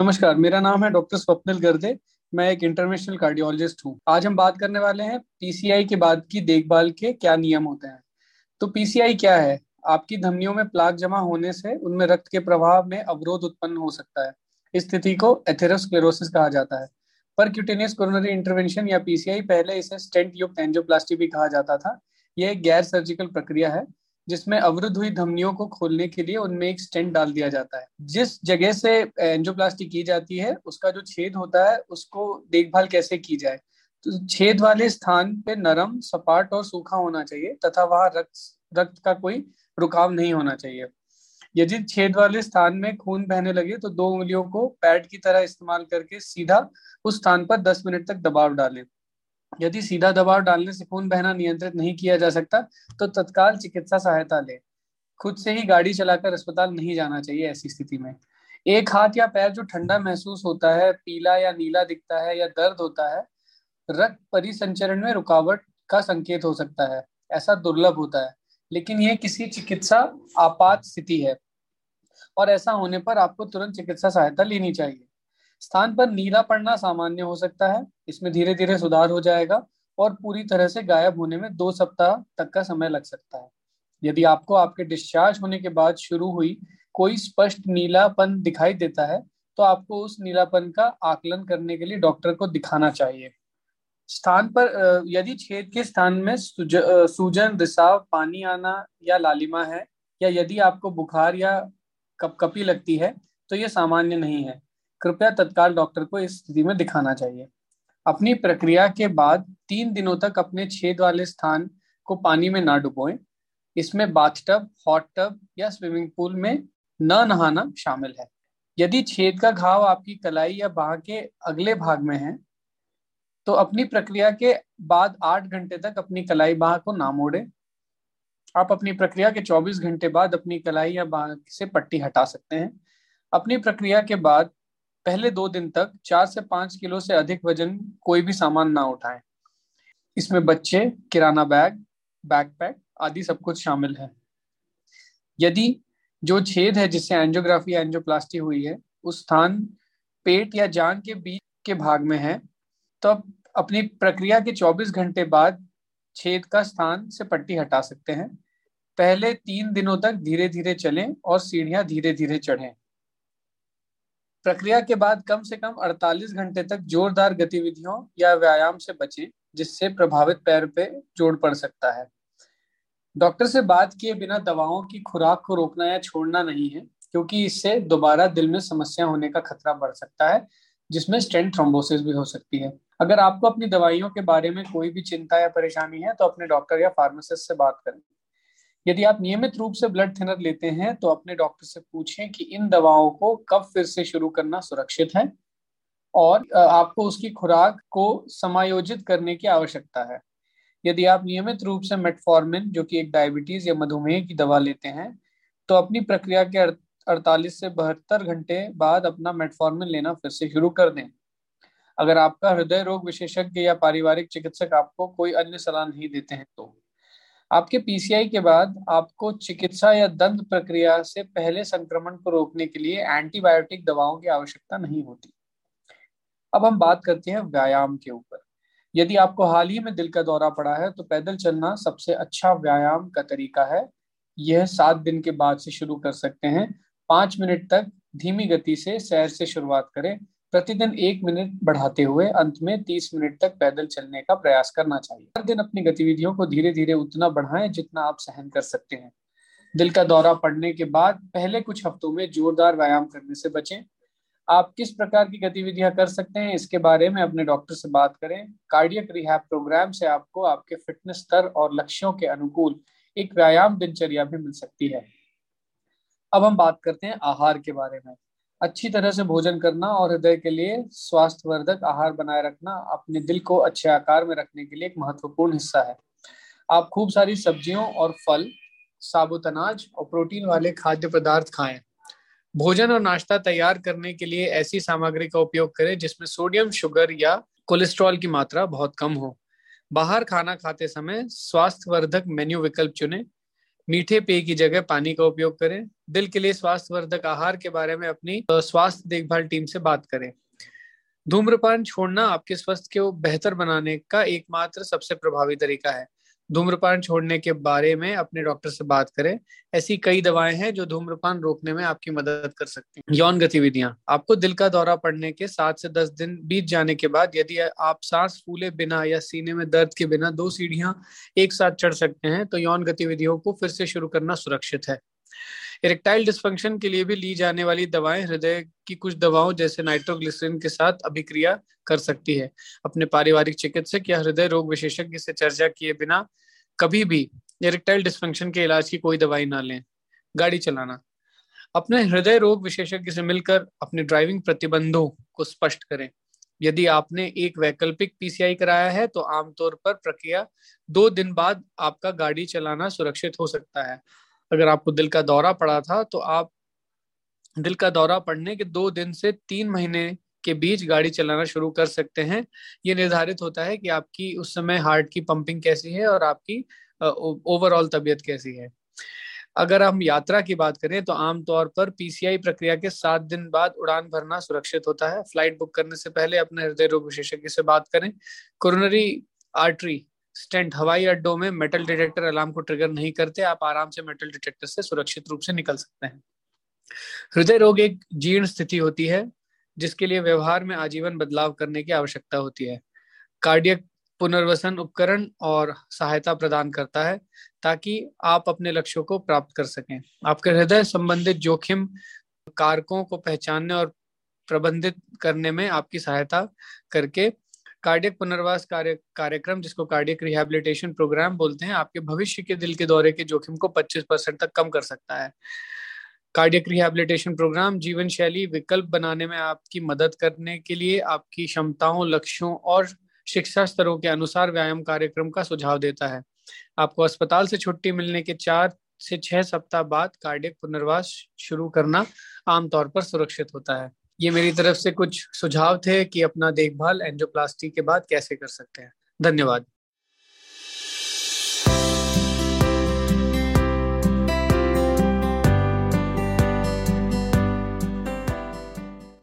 नमस्कार, मेरा नाम है डॉक्टर स्वप्निल गर्दे, मैं एक इंटरनेशनल कार्डियोलॉजिस्ट हूँ। आज हम बात करने वाले हैं पीसीआई के बाद की देखभाल के क्या नियम होते हैं। तो पीसीआई क्या है? आपकी धमनियों में प्लाक जमा होने से उनमें रक्त के प्रवाह में अवरोध उत्पन्न हो सकता है। इस स्थिति को एथेरोस्क्लेरोसिस कहा जाता है। पर क्यूटेनियस कोरोनरी इंटरवेंशन या पीसीआई पहले इसे स्टेंट युक्त एंजियोप्लास्टी भी कहा जाता था। यह एक गैर सर्जिकल प्रक्रिया है। जिसमें अवरुद्ध हुई धमनियों को खोलने के लिए उनमें एक स्टेंट डाल दिया जाता है। जिस जगह से एंजियोप्लास्टी की जाती है, उसका जो छेद होता है, उसको देखभाल कैसे की जाए? तो छेद वाले स्थान पे नरम, सपाट और सूखा होना चाहिए, तथा वहाँ रक्त रक्त का कोई रुकाव नहीं होना चाहिए। यदि छेद वाले स्थान में खून बहने लगे तो दो उंगलियों को पैड की तरह इस्तेमाल करके सीधा उस स्थान पर 10 मिनट तक दबाव डालें। यदि सीधा दबाव डालने से खून बहना नियंत्रित नहीं किया जा सकता तो तत्काल चिकित्सा सहायता ले। खुद से ही गाड़ी चलाकर अस्पताल नहीं जाना चाहिए ऐसी स्थिति में। एक हाथ या पैर जो ठंडा महसूस होता है, पीला या नीला दिखता है या दर्द होता है, रक्त परिसंचरण में रुकावट का संकेत हो सकता है, ऐसा दुर्लभ होता है। लेकिन यह किसी चिकित्सा आपात स्थिति है और ऐसा होने पर आपको तुरंत चिकित्सा सहायता लेनी चाहिए। स्थान पर नीला पड़ना सामान्य हो सकता है। इसमें धीरे धीरे सुधार हो जाएगा और पूरी तरह से गायब होने में दो सप्ताह तक का समय लग सकता है। यदि आपको आपके डिस्चार्ज होने के बाद शुरू हुई कोई स्पष्ट नीलापन दिखाई देता है तो आपको उस नीलापन का आकलन करने के लिए डॉक्टर को दिखाना चाहिए। स्थान पर यदि छेद के स्थान में सूजन, रिसाव, पानी आना या लालिमा है, या यदि आपको बुखार या कपकपी लगती है तो ये सामान्य नहीं है। कृपया तत्काल डॉक्टर को इस स्थिति में दिखाना चाहिए। अपनी प्रक्रिया के बाद तीन दिनों तक अपने छेद वाले स्थान को पानी में ना डुबोएँ। इसमें बाथटब हॉट टब या स्विमिंग पूल में न नहाना शामिल है। यदि छेद का घाव आपकी कलाई या बाह के अगले भाग में है तो अपनी प्रक्रिया के बाद आठ घंटे तक अपनी कलाई बाह को ना मोड़े। आप अपनी प्रक्रिया के 24 घंटे बाद अपनी कलाई या बाह से पट्टी हटा सकते हैं। अपनी प्रक्रिया के बाद पहले दो दिन तक चार से पाँच किलो से अधिक वज़न कोई भी सामान ना उठाएँ। इसमें बच्चे, किराना बैग बैकपैक आदि सब कुछ शामिल है। यदि जो छेद है, जिससे एंजियोग्राफी या एंजियोप्लास्टी हुई है, उस स्थान, पेट या जान के बीच के भाग में है तो अपनी प्रक्रिया के 24 घंटे बाद छेद का स्थान से पट्टी हटा सकते हैं। पहले तीन दिनों तक धीरे धीरे चलें और सीढ़ियाँ धीरे धीरे चढ़ें। प्रक्रिया के बाद कम से कम 48 घंटे तक जोरदार गतिविधियों या व्यायाम से बचें, जिससे प्रभावित पैर पे जोड़ पड़ सकता है। डॉक्टर से बात किए बिना दवाओं की खुराक को रोकना या छोड़ना नहीं है, क्योंकि इससे दोबारा दिल में समस्या होने का खतरा बढ़ सकता है, जिसमें स्टेंट थ्रोम्बोसिस भी हो सकती है। अगर आपको अपनी दवाइयों के बारे में कोई भी चिंता या परेशानी है तो अपने डॉक्टर या फार्मासिस्ट से बात करें। यदि आप नियमित रूप से ब्लड थिनर लेते हैं तो अपने डॉक्टर से पूछें कि इन दवाओं को कब फिर से शुरू करना सुरक्षित है और आपको उसकी खुराक को समायोजित करने की आवश्यकता है। यदि आप नियमित रूप से मेटफॉर्मिन जो कि एक डायबिटीज़ या मधुमेह की दवा लेते हैं तो अपनी प्रक्रिया के 48 से बहत्तर घंटे बाद अपना मेटफॉर्मिन लेना फिर से शुरू कर दें। अगर आपका हृदय रोग विशेषज्ञ या पारिवारिक चिकित्सक आपको कोई अन्य सलाह नहीं देते हैं तो। आपके पीसीआई के बाद आपको चिकित्सा या दंत प्रक्रिया से पहले संक्रमण को रोकने के लिए एंटीबायोटिक दवाओं की आवश्यकता नहीं होती। अब हम बात करते हैं व्यायाम के ऊपर। यदि आपको हाल ही में दिल का दौरा पड़ा है तो पैदल चलना सबसे अच्छा व्यायाम का तरीका है। यह सात दिन के बाद से शुरू कर सकते हैं। पाँच मिनट तक धीमी गति से सैर से शुरुआत करें। प्रतिदिन एक मिनट बढ़ाते हुए अंत में तीस मिनट तक पैदल चलने का प्रयास करना चाहिए। हर दिन अपनी गतिविधियों को धीरे धीरे उतना बढ़ाएँ जितना आप सहन कर सकते हैं। दिल का दौरा पड़ने के बाद पहले कुछ हफ्तों में जोरदार व्यायाम करने से बचें। आप किस प्रकार की गतिविधियाँ कर सकते हैं, इसके बारे में अपने डॉक्टर से बात करें। कार्डियक रिहैब प्रोग्राम से आपको आपके फिटनेस स्तर और लक्ष्यों के अनुकूल एक व्यायाम दिनचर्या भी मिल सकती है। अब हम बात करते हैं आहार के बारे में। अच्छी तरह से भोजन करना और हृदय के लिए स्वास्थ्यवर्धक आहार बनाए रखना अपने दिल को अच्छे आकार में रखने के लिए एक महत्वपूर्ण हिस्सा है। आप खूब सारी सब्जियों और फल, साबुत अनाज और प्रोटीन वाले खाद्य पदार्थ खाएँ। भोजन और नाश्ता तैयार करने के लिए ऐसी सामग्री का उपयोग करें जिसमें सोडियम, शुगर या कोलेस्ट्रॉल की मात्रा बहुत कम हो। बाहर खाना खाते समय स्वास्थ्यवर्धक मेन्यू विकल्प चुनें। मीठे पेय की जगह पानी का उपयोग करें। दिल के लिए स्वास्थ्यवर्धक आहार के बारे में अपनी स्वास्थ्य देखभाल टीम से बात करें। धूम्रपान छोड़ना आपके स्वास्थ्य को बेहतर बनाने का एकमात्र सबसे प्रभावी तरीका है। धूम्रपान छोड़ने के बारे में अपने डॉक्टर से बात करें। ऐसी कई दवाएँ हैं जो धूम्रपान रोकने में आपकी मदद कर सकती हैं। यौन गतिविधियाँ। आपको दिल का दौरा पड़ने के सात से दस दिन बीत जाने के बाद यदि आप सांस फूले बिना या सीने में दर्द के बिना दो सीढ़ियाँ एक साथ चढ़ सकते हैं तो यौन गतिविधियों को फिर से शुरू करना सुरक्षित है। इरेक्टाइल डिस्फंक्शन के लिए भी ली जाने वाली दवाएँ हृदय की कुछ दवाओं जैसे नाइट्रोग्लिसरीन के साथ अभिक्रिया कर सकती है। अपने पारिवारिक चिकित्सक या हृदय रोग विशेषज्ञ से चर्चा किए बिना कभी भी इरेक्टाइल डिस्फंक्शन के इलाज की कोई दवाई ना लें। गाड़ी चलाना। अपने हृदय रोग विशेषज्ञ से मिलकर अपने ड्राइविंग प्रतिबंधों को स्पष्ट करें। यदि आपने एक वैकल्पिक पीसीआई कराया है तो आमतौर पर प्रक्रिया दो दिन बाद आपका गाड़ी चलाना सुरक्षित हो सकता है। अगर आपको दिल का दौरा पड़ा था तो आप दिल का दौरा पड़ने के दो दिन से तीन महीने के बीच गाड़ी चलाना शुरू कर सकते हैं। ये निर्धारित होता है कि आपकी उस समय हार्ट की पंपिंग कैसी है और आपकी ओवरऑल तबीयत कैसी है। अगर हम यात्रा की बात करें तो आमतौर पर पीसीआई प्रक्रिया के सात दिन बाद उड़ान भरना सुरक्षित होता है। फ़्लाइट बुक करने से पहले अपने हृदय रोग विशेषज्ञ से बात करें। कोरोनरी आर्टरी स्टेंट हवाई अड्डों में मेटल डिटेक्टर अलार्म को ट्रिगर नहीं करते, आप आराम से मेटल डिटेक्टर से सुरक्षित रूप से निकल सकते हैं। हृदय रोग एक जीर्ण स्थिति होती है, जिसके लिए व्यवहार में आजीवन बदलाव करने की आवश्यकता होती है। कार्डियक पुनर्वसन उपकरण और सहायता प्रदान करता है, ताकि आप अपने लक्ष्यों को प्राप्त कर सकें। आपके हृदय संबंधित जोखिम कारकों को पहचानने और प्रबंधित करने में आपकी सहायता करके कार्डियक पुनर्वास कार्य, कार्यक्रम जिसको कार्डियक रिहेबिलिटेशन प्रोग्राम बोलते हैं, आपके भविष्य के दिल के दौरे के जोखिम को 25 परसेंट तक कम कर सकता है। कार्डियक रिहेबिलिटेशन प्रोग्राम जीवन शैली, विकल्प बनाने में आपकी मदद करने के लिए आपकी क्षमताओं, लक्ष्यों और शिक्षा स्तरों के अनुसार व्यायाम कार्यक्रम का सुझाव देता है। आपको अस्पताल से छुट्टी मिलने के चार से छह सप्ताह बाद कार्डियक पुनर्वास शुरू करना आमतौर पर सुरक्षित होता है। ये मेरी तरफ़ से कुछ सुझाव थे कि अपना देखभाल एंजियोप्लास्टी के बाद कैसे कर सकते हैं। धन्यवाद।